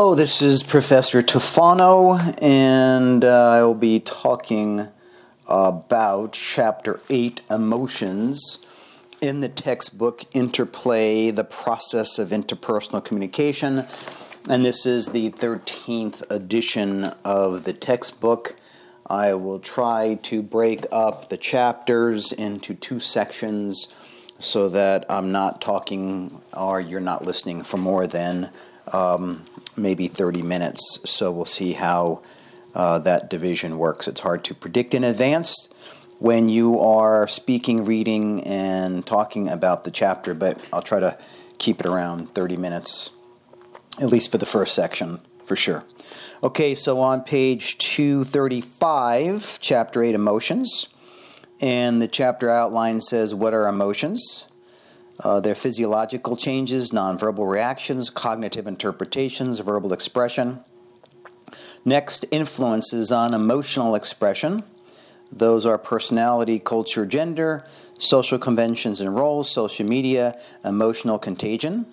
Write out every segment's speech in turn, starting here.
Hello, this is Professor Tufano, and uh, I will be talking about Chapter 8 Emotions in the textbook Interplay, the Process of Interpersonal Communication. And this is the 13th edition of the textbook. I will try to break up the chapters into two sections so that I'm not talking or you're not listening for more than um, maybe 30 minutes. So we'll see how uh, that division works. It's hard to predict in advance when you are speaking, reading, and talking about the chapter, but I'll try to keep it around 30 minutes, at least for the first section, for sure. Okay, so on page 235, chapter 8 Emotions, and the chapter outline says, What are emotions? Uh, their physiological changes, nonverbal reactions, cognitive interpretations, verbal expression. Next, influences on emotional expression. Those are personality, culture, gender, social conventions and roles, social media, emotional contagion.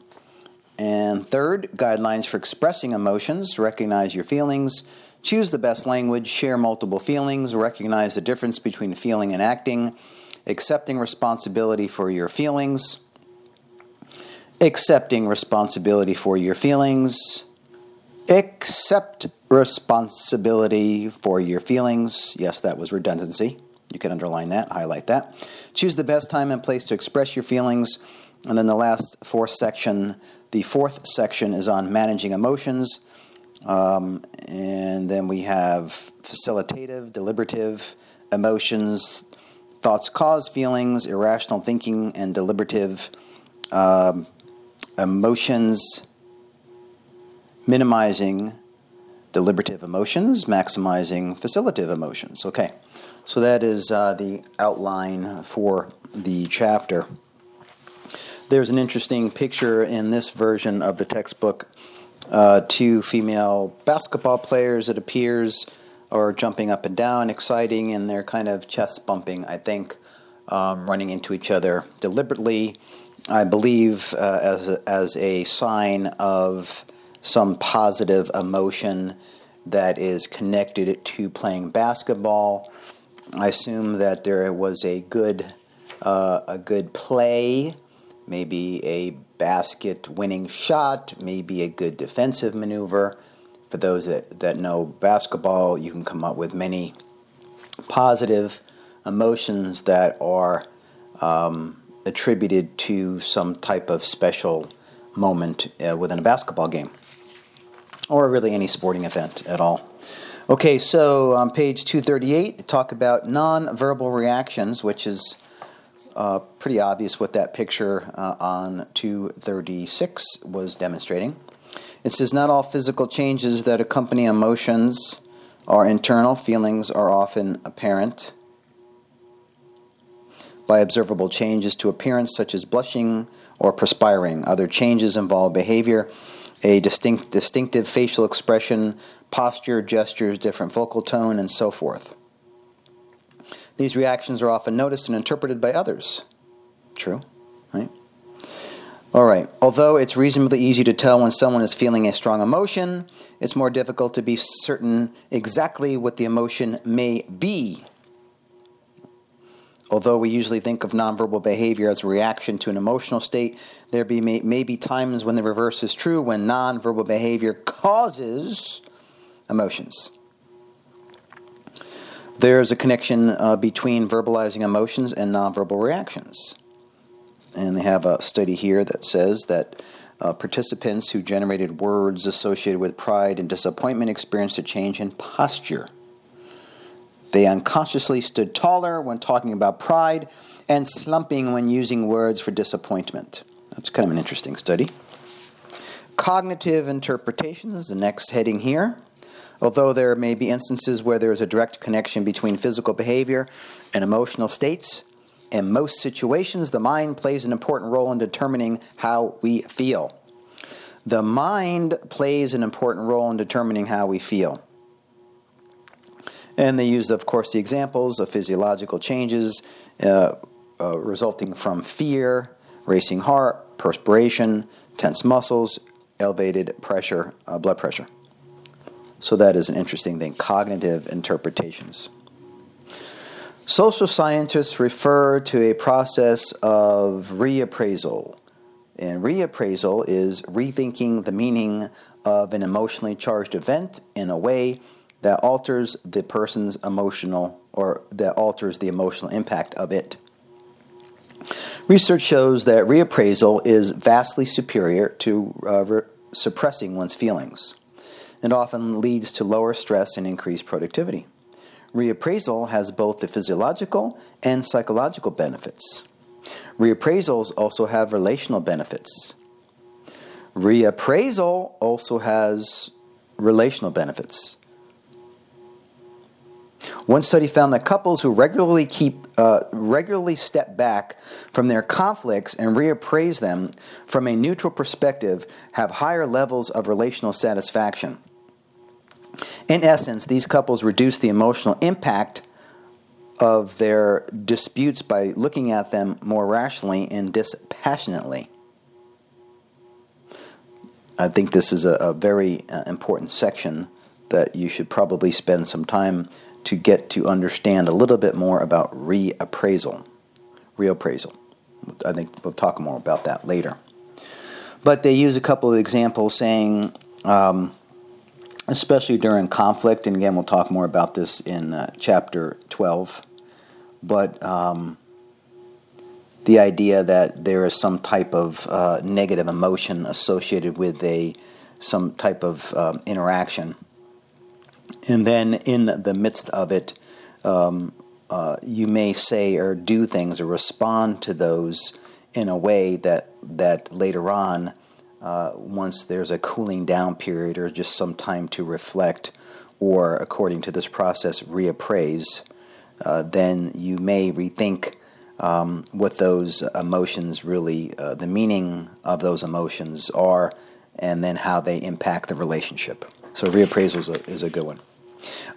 And third, guidelines for expressing emotions. Recognize your feelings, choose the best language, share multiple feelings, recognize the difference between feeling and acting, accepting responsibility for your feelings accepting responsibility for your feelings. Accept responsibility for your feelings. Yes, that was redundancy. You can underline that, highlight that. Choose the best time and place to express your feelings. And then the last fourth section, the fourth section is on managing emotions. Um, and then we have facilitative, deliberative emotions, thoughts cause feelings, irrational thinking, and deliberative um, emotions, minimizing deliberative emotions, maximizing facilitative emotions. Okay, so that is uh, the outline for the chapter. There's an interesting picture in this version of the textbook. Uh, two female basketball players, it appears, are jumping up and down, exciting, and they're kind of chest bumping, I think, um, running into each other deliberately I believe, uh, as, a, as a sign of some positive emotion that is connected to playing basketball. I assume that there was a good, uh, a good play, maybe a basket winning shot, maybe a good defensive maneuver. For those that, that know basketball, you can come up with many positive emotions that are um, attributed to some type of special moment uh, within a basketball game or really any sporting event at all. Okay, so on page 238, talk about nonverbal reactions, which is uh, pretty obvious what that picture uh, on 236 was demonstrating. It says not all physical changes that accompany emotions are internal, feelings are often apparent by observable changes to appearance, such as blushing or perspiring. Other changes involve behavior, a distinct, distinctive facial expression, posture, gestures, different vocal tone, and so forth. These reactions are often noticed and interpreted by others. True, right? All right. Although it's reasonably easy to tell when someone is feeling a strong emotion, it's more difficult to be certain exactly what the emotion may be Although we usually think of nonverbal behavior as a reaction to an emotional state, there be may, may be times when the reverse is true, when nonverbal behavior causes emotions. There's a connection uh, between verbalizing emotions and nonverbal reactions. And they have a study here that says that uh, participants who generated words associated with pride and disappointment experienced a change in posture. They unconsciously stood taller when talking about pride and slumping when using words for disappointment. That's kind of an interesting study. Cognitive interpretation is the next heading here. Although there may be instances where there is a direct connection between physical behavior and emotional states, in most situations, the mind plays an important role in determining how we feel. The mind plays an important role in determining how we feel. And they used, of course, the examples of physiological changes uh, uh, resulting from fear, racing heart, perspiration, tense muscles, elevated pressure, uh, blood pressure. So that is an interesting thing. Cognitive interpretations. Social scientists refer to a process of reappraisal. And reappraisal is rethinking the meaning of an emotionally charged event in a way that alters the person's emotional or that alters the emotional impact of it. Research shows that reappraisal is vastly superior to uh, re- suppressing one's feelings. and often leads to lower stress and increased productivity. Reappraisal has both the physiological and psychological benefits. Reappraisals also have relational benefits. Reappraisal also has relational benefits. One study found that couples who regularly keep uh, regularly step back from their conflicts and reappraise them from a neutral perspective have higher levels of relational satisfaction. In essence, these couples reduce the emotional impact of their disputes by looking at them more rationally and dispassionately. I think this is a, a very uh, important section that you should probably spend some time to get to understand a little bit more about reappraisal. Reappraisal. I think we'll talk more about that later. But they use a couple of examples saying, um, especially during conflict, and again, we'll talk more about this in uh, chapter 12, but um, the idea that there is some type of uh, negative emotion associated with a some type of um, interaction, and then in the midst of it, um, uh, you may say or do things or respond to those in a way that that later on uh, once there's a cooling down period or just some time to reflect, or according to this process, reappraise, uh, then you may rethink um, what those emotions really, uh, the meaning of those emotions are, and then how they impact the relationship. So, reappraisal is a, is a good one.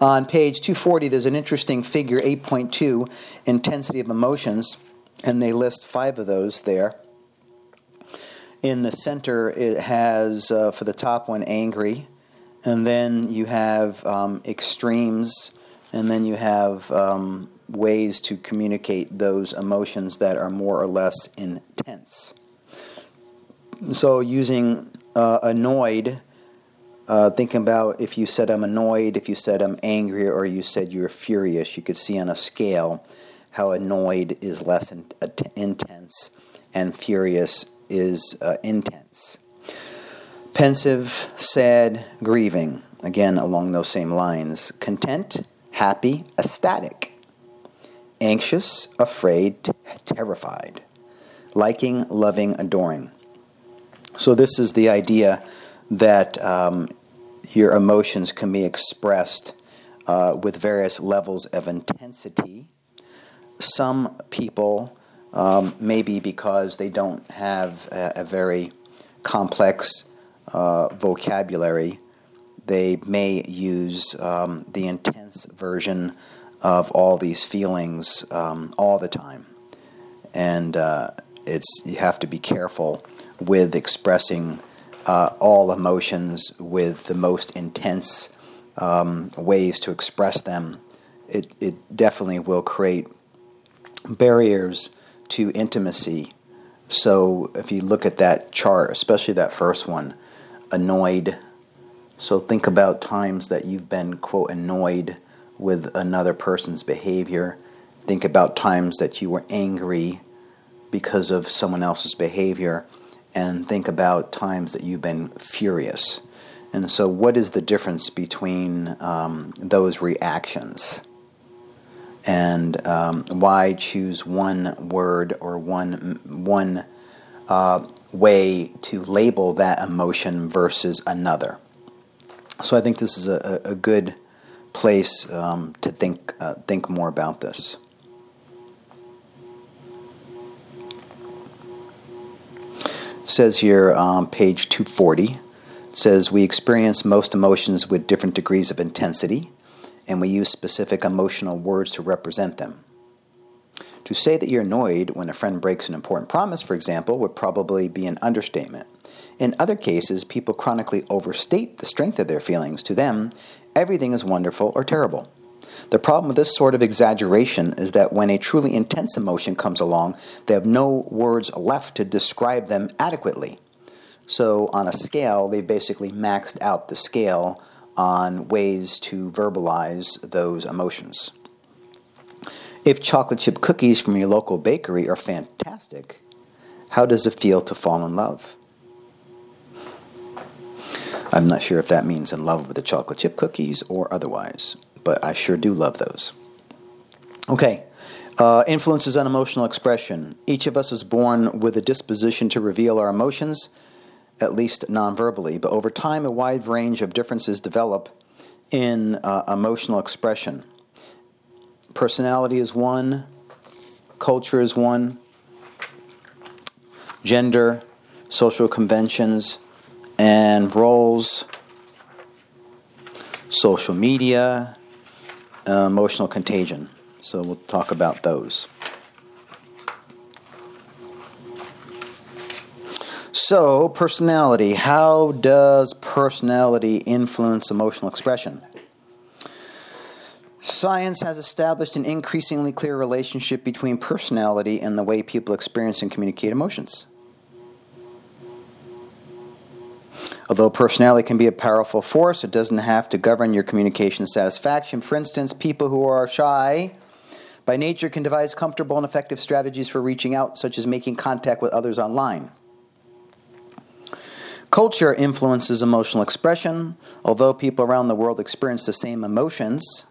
On page 240, there's an interesting figure 8.2 intensity of emotions, and they list five of those there. In the center, it has uh, for the top one angry, and then you have um, extremes, and then you have um, ways to communicate those emotions that are more or less intense. So, using uh, annoyed, uh, thinking about if you said I'm annoyed, if you said I'm angry, or you said you're furious, you could see on a scale how annoyed is less in, uh, intense and furious is uh, intense. Pensive, sad, grieving, again along those same lines. Content, happy, ecstatic. Anxious, afraid, terrified. Liking, loving, adoring. So, this is the idea that um, your emotions can be expressed uh, with various levels of intensity. Some people um, maybe because they don't have a, a very complex uh, vocabulary, they may use um, the intense version of all these feelings um, all the time. And uh, it's you have to be careful with expressing uh, all emotions with the most intense um, ways to express them. It, it definitely will create barriers to intimacy. So if you look at that chart, especially that first one, annoyed. So think about times that you've been, quote, annoyed with another person's behavior. Think about times that you were angry because of someone else's behavior. And think about times that you've been furious. And so, what is the difference between um, those reactions? and um, why choose one word or one one uh, way to label that emotion versus another. So I think this is a, a good place um, to think uh, think more about this. Says here on page 240 says we experience most emotions with different degrees of intensity and we use specific emotional words to represent them. To say that you're annoyed when a friend breaks an important promise, for example, would probably be an understatement. In other cases, people chronically overstate the strength of their feelings. To them, everything is wonderful or terrible. The problem with this sort of exaggeration is that when a truly intense emotion comes along, they have no words left to describe them adequately. So, on a scale, they've basically maxed out the scale on ways to verbalize those emotions. If chocolate chip cookies from your local bakery are fantastic, how does it feel to fall in love? I'm not sure if that means in love with the chocolate chip cookies or otherwise, but I sure do love those. Okay, uh, influences on emotional expression. Each of us is born with a disposition to reveal our emotions, at least non verbally, but over time, a wide range of differences develop in uh, emotional expression. Personality is one, culture is one, gender, social conventions, and roles, social media, uh, emotional contagion. So we'll talk about those. So, personality. How does personality influence emotional expression? Science has established an increasingly clear relationship between personality and the way people experience and communicate emotions. Although personality can be a powerful force, it doesn't have to govern your communication satisfaction. For instance, people who are shy by nature can devise comfortable and effective strategies for reaching out, such as making contact with others online. Culture influences emotional expression. Although people around the world experience the same emotions,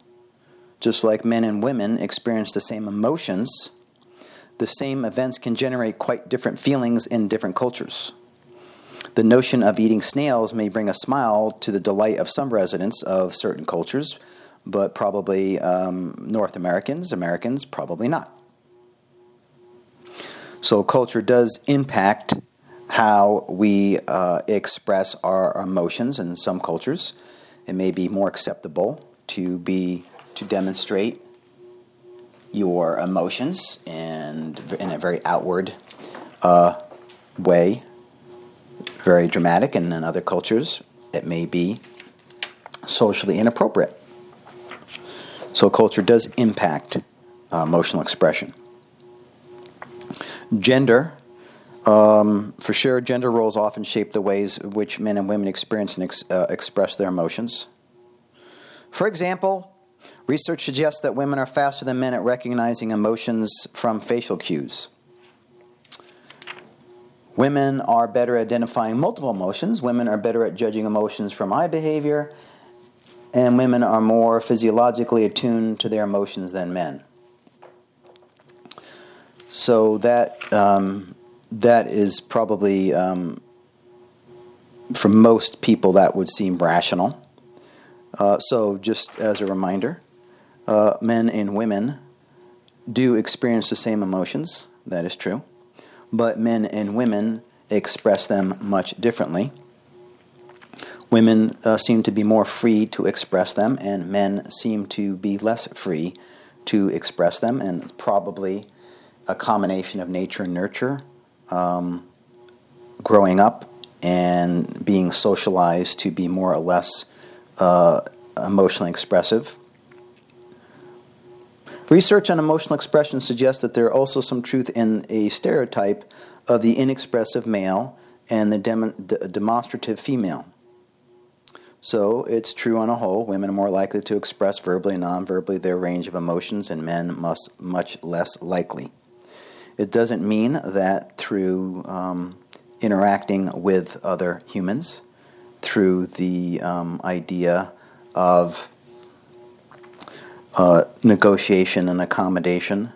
just like men and women experience the same emotions, the same events can generate quite different feelings in different cultures. The notion of eating snails may bring a smile to the delight of some residents of certain cultures, but probably um, North Americans, Americans, probably not. So, culture does impact how we uh, express our emotions in some cultures. It may be more acceptable to be to demonstrate your emotions and in a very outward uh, way very dramatic, and in other cultures, it may be socially inappropriate. So, culture does impact uh, emotional expression. Gender, um, for sure, gender roles often shape the ways in which men and women experience and ex- uh, express their emotions. For example, research suggests that women are faster than men at recognizing emotions from facial cues. Women are better at identifying multiple emotions. Women are better at judging emotions from eye behavior. And women are more physiologically attuned to their emotions than men. So that um, that is probably um, for most people that would seem rational. Uh, so just as a reminder, uh, men and women do experience the same emotions. That is true but men and women express them much differently. Women uh, seem to be more free to express them, and men seem to be less free to express them, and probably a combination of nature and nurture, um, growing up and being socialized to be more or less uh, emotionally expressive. Research on emotional expression suggests that there are also some truth in a stereotype of the inexpressive male and the, dem- demonstrative female. So it's true on a whole, women are more likely to express verbally and non-verbally their range of emotions, and men must much less likely. It doesn't mean that through um, interacting with other humans, through the um, idea of uh, negotiation and accommodation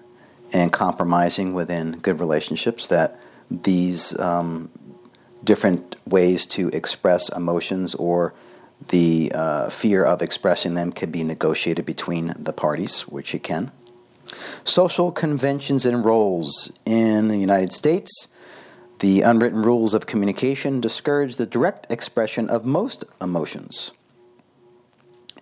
and compromising within good relationships that these um, different ways to express emotions or the uh, fear of expressing them can be negotiated between the parties, which it can. Social conventions and roles in the United States. The unwritten rules of communication discourage the direct expression of most emotions.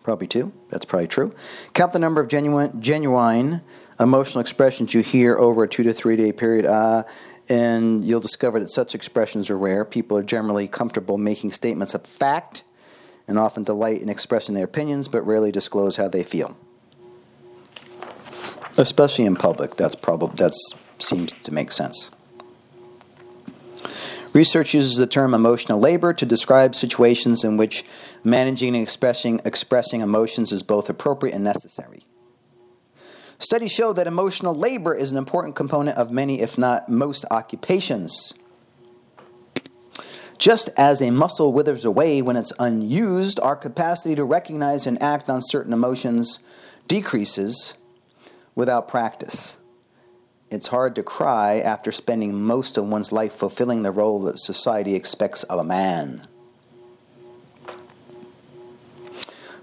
Probably two. That's probably true. Count the number of genuine, genuine emotional expressions you hear over a two to three day period. Uh, And you'll discover that such expressions are rare. People are generally comfortable making statements of fact and often delight in expressing their opinions, but rarely disclose how they feel. Especially in public, that's probably that seems to make sense. Research uses the term emotional labor to describe situations in which managing and expressing, expressing emotions is both appropriate and necessary. Studies show that emotional labor is an important component of many, if not most, occupations. Just as a muscle withers away when it's unused, our capacity to recognize and act on certain emotions decreases without practice. It's hard to cry after spending most of one's life fulfilling the role that society expects of a man.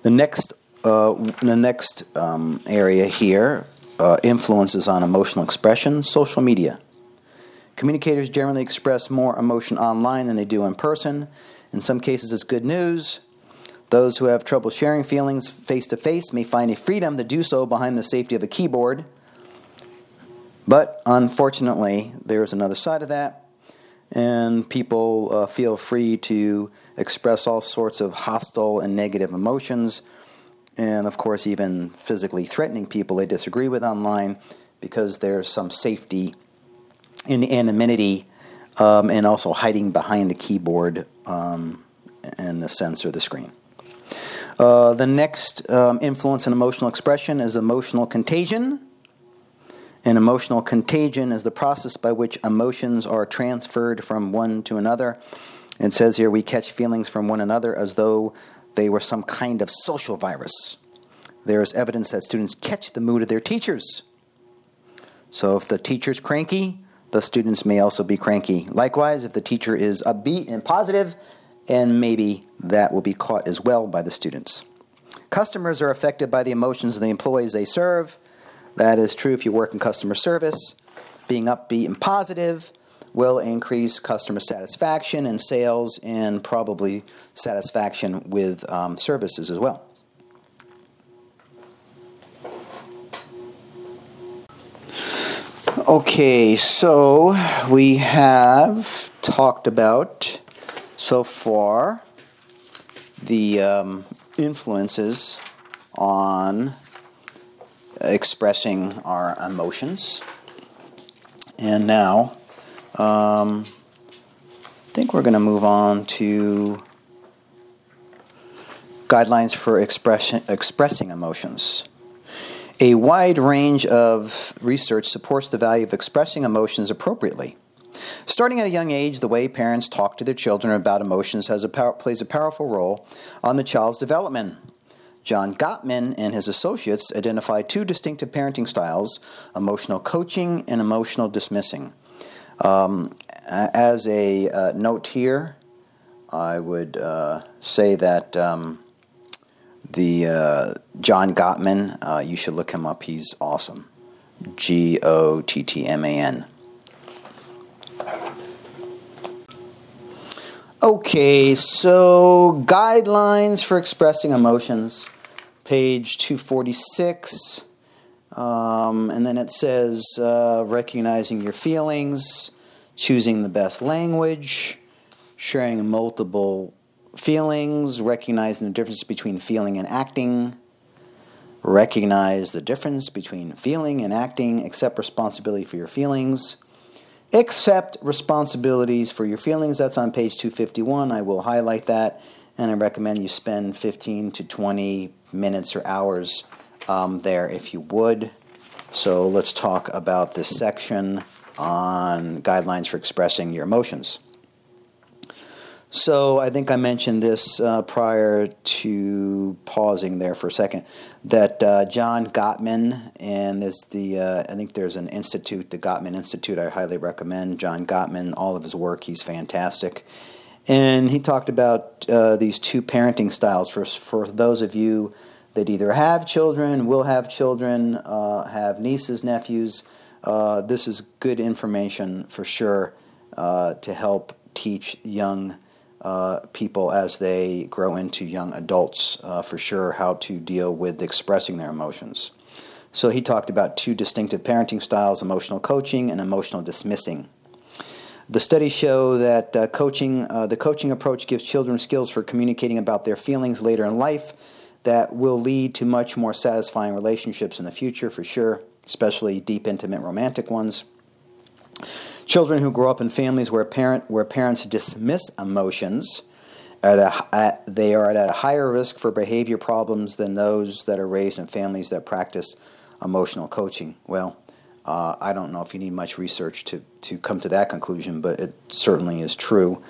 The next, uh, the next um, area here uh, influences on emotional expression social media. Communicators generally express more emotion online than they do in person. In some cases, it's good news. Those who have trouble sharing feelings face to face may find a freedom to do so behind the safety of a keyboard. But unfortunately, there's another side of that, and people uh, feel free to express all sorts of hostile and negative emotions, and of course, even physically threatening people they disagree with online because there's some safety in anonymity um, and also hiding behind the keyboard um, and the sensor, the screen. Uh, the next um, influence in emotional expression is emotional contagion. An emotional contagion is the process by which emotions are transferred from one to another. It says here we catch feelings from one another as though they were some kind of social virus. There is evidence that students catch the mood of their teachers. So if the teacher's cranky, the students may also be cranky. Likewise, if the teacher is upbeat and positive, and maybe that will be caught as well by the students. Customers are affected by the emotions of the employees they serve. That is true if you work in customer service. Being upbeat and positive will increase customer satisfaction and sales, and probably satisfaction with um, services as well. Okay, so we have talked about so far the um, influences on expressing our emotions. And now, um, I think we're going to move on to guidelines for expression, expressing emotions. A wide range of research supports the value of expressing emotions appropriately. Starting at a young age, the way parents talk to their children about emotions a power, plays a powerful role on the child's development. John Gottman and his associates identify two distinctive parenting styles emotional coaching and emotional dismissing. Um, as a uh, note here, I would uh, say that um, the uh, John Gottman, uh, you should look him up. He's awesome. G O T T M A N. Okay, so guidelines for expressing emotions page 246. Um, and then it says uh, recognizing your feelings, choosing the best language, sharing multiple feelings, recognizing the difference between feeling and acting, recognize the difference between feeling and acting, accept responsibility for your feelings, accept responsibilities for your feelings. That's on page 251. I will highlight that, and I recommend you spend 15 to 20 minutes or hours um, there if you would. So let's talk about this section on guidelines for expressing your emotions. So I think I mentioned this uh, prior to pausing there for a second. That uh, John Gottman and there's the uh, I think there's an institute, the Gottman Institute. I highly recommend John Gottman. All of his work, he's fantastic. And he talked about uh, these two parenting styles for, for those of you that either have children, will have children, uh, have nieces, nephews. Uh, this is good information for sure uh, to help teach young uh, people as they grow into young adults uh, for sure how to deal with expressing their emotions. So he talked about two distinctive parenting styles emotional coaching and emotional dismissing. The studies show that uh, coaching, uh, the coaching approach gives children skills for communicating about their feelings later in life that will lead to much more satisfying relationships in the future, for sure, especially deep, intimate, romantic ones. Children who grow up in families where, parent, where parents dismiss emotions, at a, at, they are at a higher risk for behavior problems than those that are raised in families that practice emotional coaching. Well, uh, I don't know if you need much research to, to come to that conclusion, but it certainly is true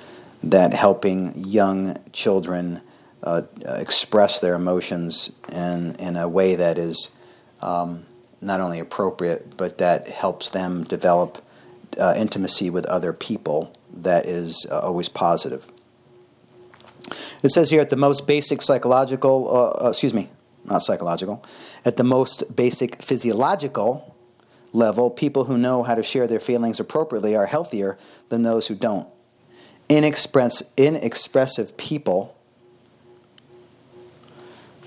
that helping young children uh, express their emotions in, in a way that is um, not only appropriate, but that helps them develop uh, intimacy with other people that is uh, always positive. It says here at the most basic psychological, uh, uh, excuse me, not psychological, at the most basic physiological level, people who know how to share their feelings appropriately are healthier than those who don't. Inexpress, inexpressive people,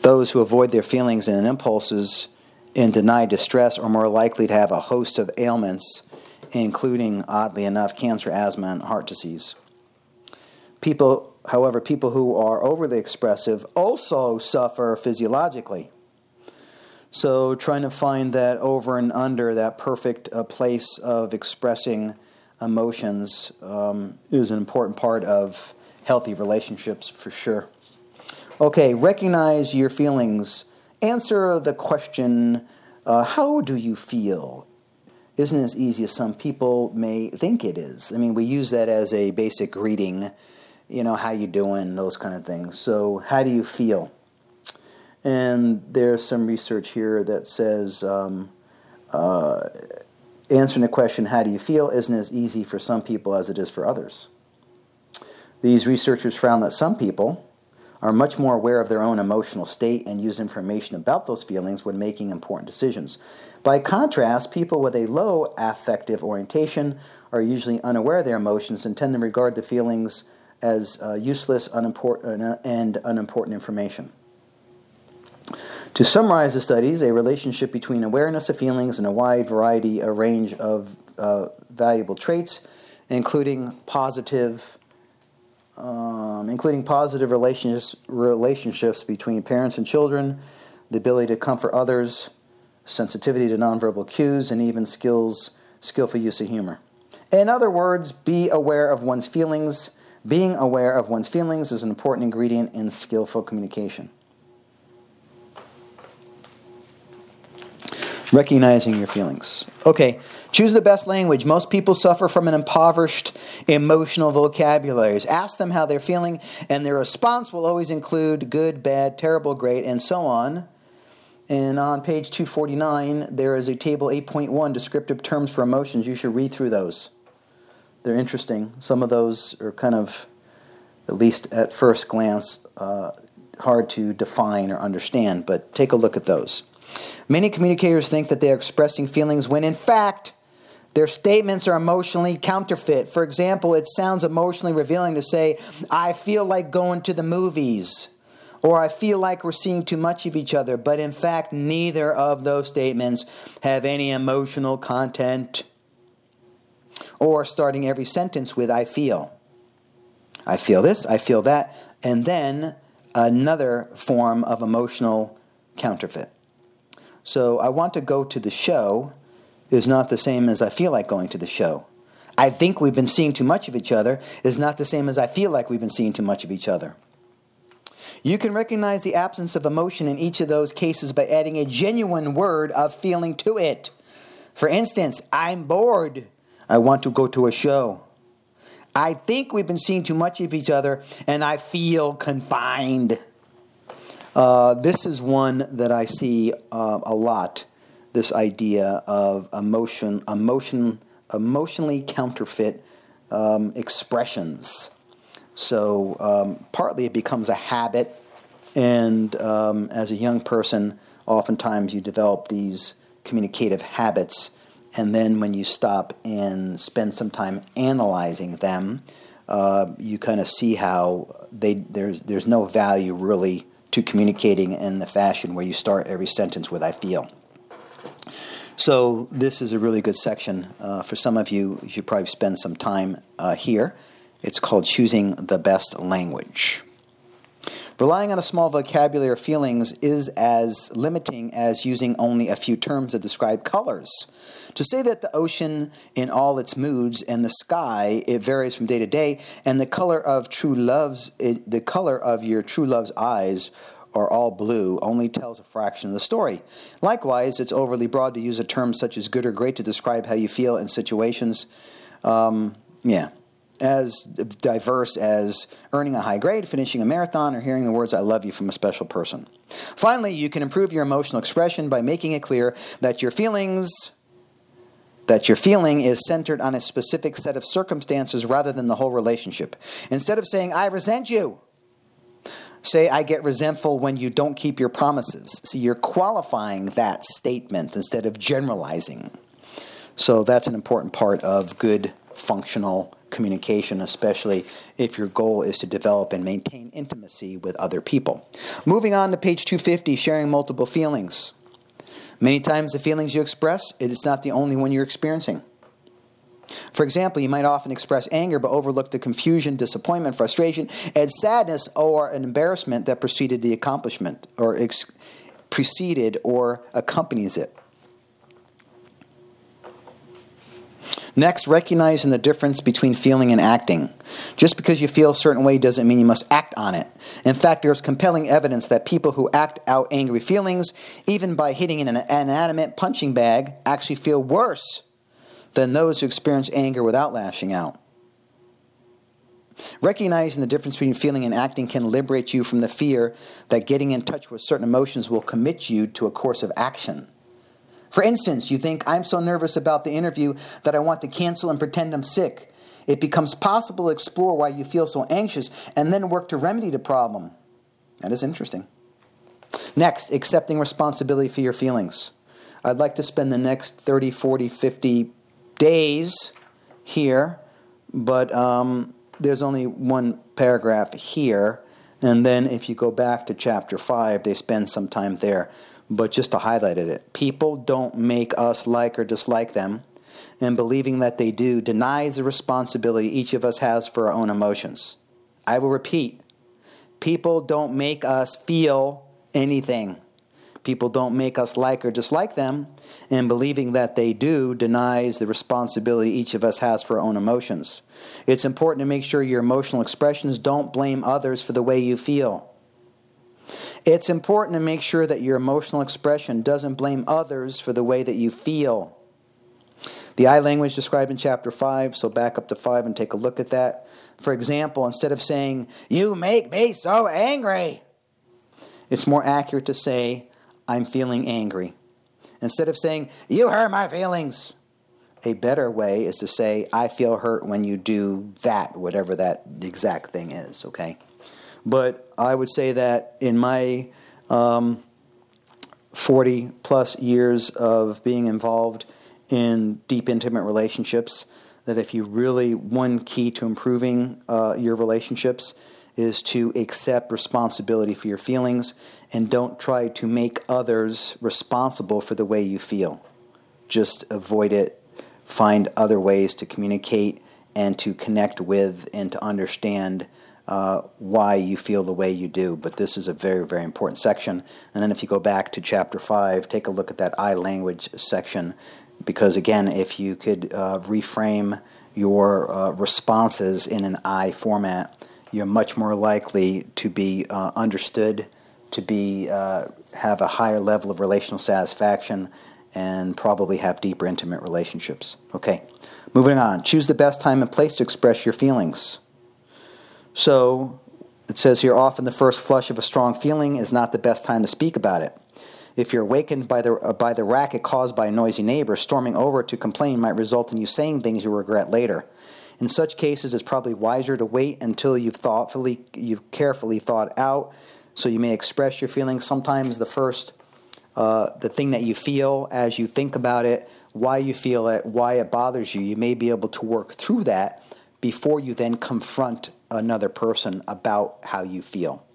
those who avoid their feelings and impulses and deny distress, are more likely to have a host of ailments, including, oddly enough, cancer, asthma, and heart disease. People, however, people who are overly expressive also suffer physiologically. So, trying to find that over and under, that perfect uh, place of expressing emotions um, is an important part of healthy relationships for sure. Okay, recognize your feelings. Answer the question uh, How do you feel? Isn't as easy as some people may think it is. I mean, we use that as a basic greeting, you know, how you doing, those kind of things. So, how do you feel? And there's some research here that says um, uh, answering the question, how do you feel, isn't as easy for some people as it is for others. These researchers found that some people are much more aware of their own emotional state and use information about those feelings when making important decisions. By contrast, people with a low affective orientation are usually unaware of their emotions and tend to regard the feelings as uh, useless unimportant, uh, and unimportant information. To summarize the studies, a relationship between awareness of feelings and a wide variety, a range of uh, valuable traits, including positive, um, including positive relationships, relationships between parents and children, the ability to comfort others, sensitivity to nonverbal cues, and even skills, skillful use of humor. In other words, be aware of one's feelings. Being aware of one's feelings is an important ingredient in skillful communication. Recognizing your feelings. Okay, choose the best language. Most people suffer from an impoverished emotional vocabulary. Ask them how they're feeling, and their response will always include good, bad, terrible, great, and so on. And on page 249, there is a table 8.1 descriptive terms for emotions. You should read through those. They're interesting. Some of those are kind of, at least at first glance, uh, hard to define or understand, but take a look at those. Many communicators think that they are expressing feelings when, in fact, their statements are emotionally counterfeit. For example, it sounds emotionally revealing to say, I feel like going to the movies, or I feel like we're seeing too much of each other. But in fact, neither of those statements have any emotional content. Or starting every sentence with, I feel. I feel this, I feel that, and then another form of emotional counterfeit. So I want to go to the show is not the same as I feel like going to the show. I think we've been seeing too much of each other is not the same as I feel like we've been seeing too much of each other. You can recognize the absence of emotion in each of those cases by adding a genuine word of feeling to it. For instance, I'm bored. I want to go to a show. I think we've been seeing too much of each other and I feel confined. Uh, this is one that I see uh, a lot. This idea of emotion, emotion, emotionally counterfeit um, expressions. So um, partly it becomes a habit, and um, as a young person, oftentimes you develop these communicative habits, and then when you stop and spend some time analyzing them, uh, you kind of see how they there's there's no value really to communicating in the fashion where you start every sentence with I feel. So this is a really good section uh, for some of you. You should probably spend some time uh, here. It's called choosing the best language. Relying on a small vocabulary of feelings is as limiting as using only a few terms to describe colors. To say that the ocean in all its moods and the sky it varies from day to day, and the color of true love's it, the color of your true love's eyes are all blue only tells a fraction of the story. Likewise, it's overly broad to use a term such as good or great to describe how you feel in situations. Um, yeah, as diverse as earning a high grade, finishing a marathon, or hearing the words I love you from a special person. Finally, you can improve your emotional expression by making it clear that your feelings that your feeling is centered on a specific set of circumstances rather than the whole relationship. Instead of saying I resent you, say I get resentful when you don't keep your promises. See, you're qualifying that statement instead of generalizing. So that's an important part of good functional communication, especially if your goal is to develop and maintain intimacy with other people. Moving on to page 250, sharing multiple feelings. Many times, the feelings you express, it's not the only one you're experiencing. For example, you might often express anger but overlook the confusion, disappointment, frustration, and sadness or an embarrassment that preceded the accomplishment or ex- preceded or accompanies it. Next, recognizing the difference between feeling and acting. Just because you feel a certain way doesn't mean you must act on it. In fact, there's compelling evidence that people who act out angry feelings, even by hitting an inanimate punching bag, actually feel worse than those who experience anger without lashing out. Recognizing the difference between feeling and acting can liberate you from the fear that getting in touch with certain emotions will commit you to a course of action. For instance, you think, I'm so nervous about the interview that I want to cancel and pretend I'm sick. It becomes possible to explore why you feel so anxious and then work to remedy the problem. That is interesting. Next, accepting responsibility for your feelings. I'd like to spend the next 30, 40, 50 days here, but um, there's only one paragraph here. And then if you go back to chapter 5, they spend some time there but just to highlight it, people don't make us like or dislike them, and believing that they do denies the responsibility each of us has for our own emotions. I will repeat people don't make us feel anything. People don't make us like or dislike them, and believing that they do denies the responsibility each of us has for our own emotions. It's important to make sure your emotional expressions don't blame others for the way you feel. It's important to make sure that your emotional expression doesn't blame others for the way that you feel. The I language described in chapter 5, so back up to 5 and take a look at that. For example, instead of saying, You make me so angry, it's more accurate to say, I'm feeling angry. Instead of saying, You hurt my feelings, a better way is to say, I feel hurt when you do that, whatever that exact thing is, okay? But I would say that in my um, 40 plus years of being involved in deep, intimate relationships, that if you really, one key to improving uh, your relationships is to accept responsibility for your feelings and don't try to make others responsible for the way you feel. Just avoid it. Find other ways to communicate and to connect with and to understand uh, why you feel the way you do. But this is a very, very important section. And then if you go back to chapter 5, take a look at that I language section. Because again, if you could uh, reframe your uh, responses in an I format, you're much more likely to be uh, understood, to be uh, have a higher level of relational satisfaction, and probably have deeper intimate relationships. Okay, moving on. Choose the best time and place to express your feelings. So it says here often the first flush of a strong feeling is not the best time to speak about it. If you're awakened by the, by the racket caused by a noisy neighbor, storming over to complain might result in you saying things you regret later. In such cases, it's probably wiser to wait until you've thoughtfully, you've carefully thought out, so you may express your feelings. Sometimes the first, uh, the thing that you feel as you think about it, why you feel it, why it bothers you, you may be able to work through that before you then confront another person about how you feel.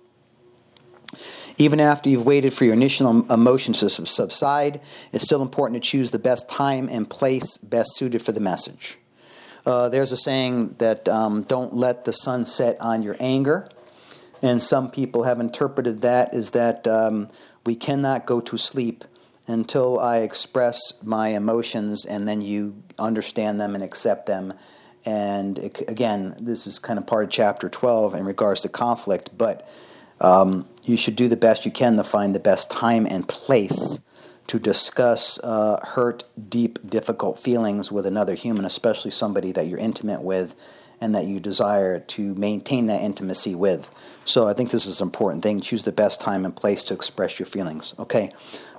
Even after you've waited for your initial emotions to subside, it's still important to choose the best time and place best suited for the message. Uh, there's a saying that um, don't let the sun set on your anger. And some people have interpreted that as that um, we cannot go to sleep until I express my emotions and then you understand them and accept them. And it, again, this is kind of part of chapter 12 in regards to conflict, but um, you should do the best you can to find the best time and place to discuss uh, hurt, deep, difficult feelings with another human, especially somebody that you're intimate with and that you desire to maintain that intimacy with. So I think this is an important thing. Choose the best time and place to express your feelings. Okay,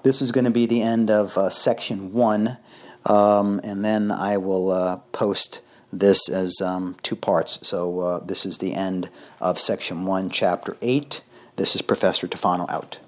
this is going to be the end of uh, section one, um, and then I will uh, post this as um, two parts. So uh, this is the end of section one, chapter eight. This is Professor Tefano out.